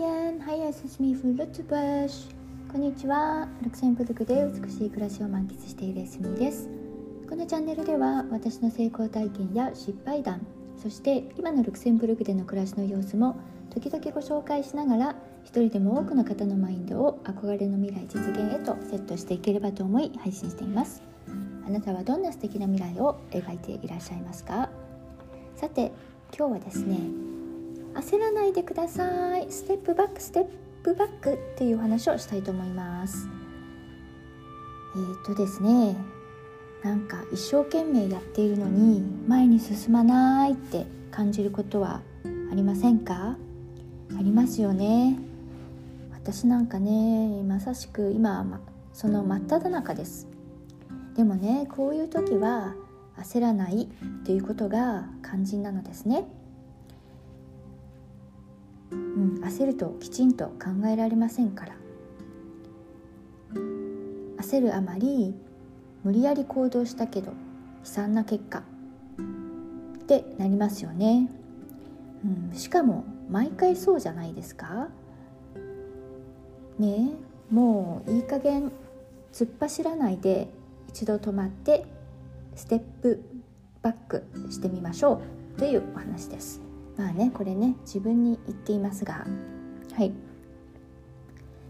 Hej hej, es ist mir für Lützburg. こんにちは。ルクセンブルクで美しい暮らしを満喫しているエスミーです。このチャンネルでは私の成功体験や失敗談、そして今のルクセンブルクでの暮らしの様子も時々ご紹介しながら一人でも多くの方のマインドを憧れの未来実現へとセットしていければと思い配信しています。あなたはどんな素敵な未来を描いていらっしゃいますか？さて今日はですね焦らないでください。ステップバックステップバックっていう話をしたいと思います。えー、とですねなんか一生懸命やっているのに前に進まないって感じることはありませんか？ありますよね。私なんかねまさしく今その真っ只中です。でもねこういう時は焦らないっていうことが肝心なのですね。うん、焦るときちんと考えられませんから。焦るあまり無理やり行動したけど悲惨な結果。ってなりますよね、うん、しかも毎回そうじゃないですか。ねえもういい加減突っ走らないで一度止まってステップバックしてみましょう。というお話です。まあねこれね自分に言っていますが。はい。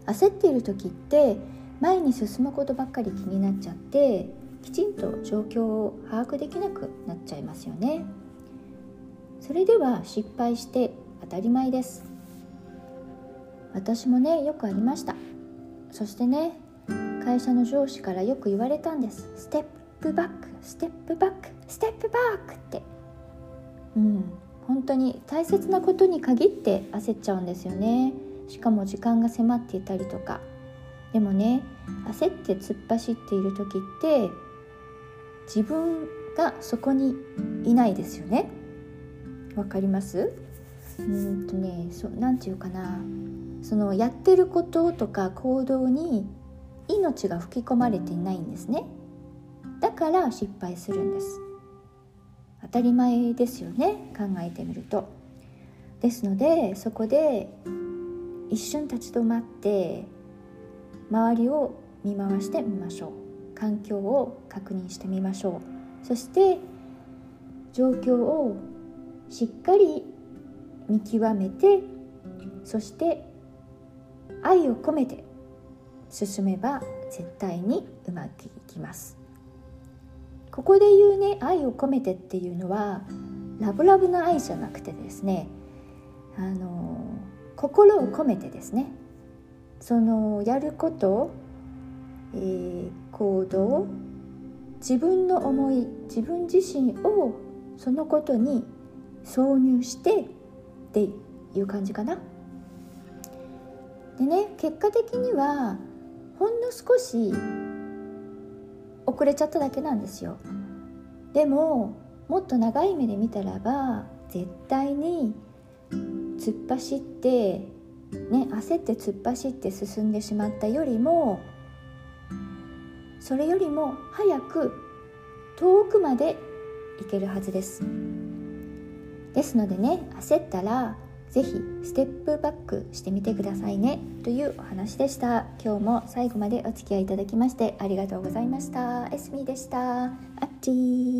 焦っている時って前に進むことばっかり気になっちゃってきちんと状況を把握できなくなっちゃいますよね。それでは失敗して当たり前です。私もねよくありました。そしてね会社の上司からよく言われたんです。ステップバックステップバックステップバックって。うん。本当に大切なことに限って焦っちゃうんですよね。しかも時間が迫っていたりとか。でもね焦って突っ走っている時って自分がそこにいないですよね。わかります？うんとねそなんていうかな。そのやってることとか行動に命が吹き込まれていないんですね。だから失敗するんです。当たり前ですよね考えてみると。ですのでそこで一瞬立ち止まって周りを見回してみましょう。環境を確認してみましょう。そして状況をしっかり見極めてそして愛を込めて進めば絶対にうまくいきます。ここで言うね愛を込めてっていうのはラブラブな愛じゃなくてですねあの心を込めてですねそのやること、えー、行動自分の思い自分自身をそのことに挿入してっていう感じかな。でね結果的にはほんの少し遅れちゃっただけなんですよ。でももっと長い目で見たらば絶対に突っ走ってね焦って突っ走って進んでしまったよりもそれよりも早く遠くまで行けるはずです。ですのでね焦ったらぜひステップバックしてみてくださいねというお話でした。今日も最後までお付き合いいただきましてありがとうございました。エスミでした。あっちー。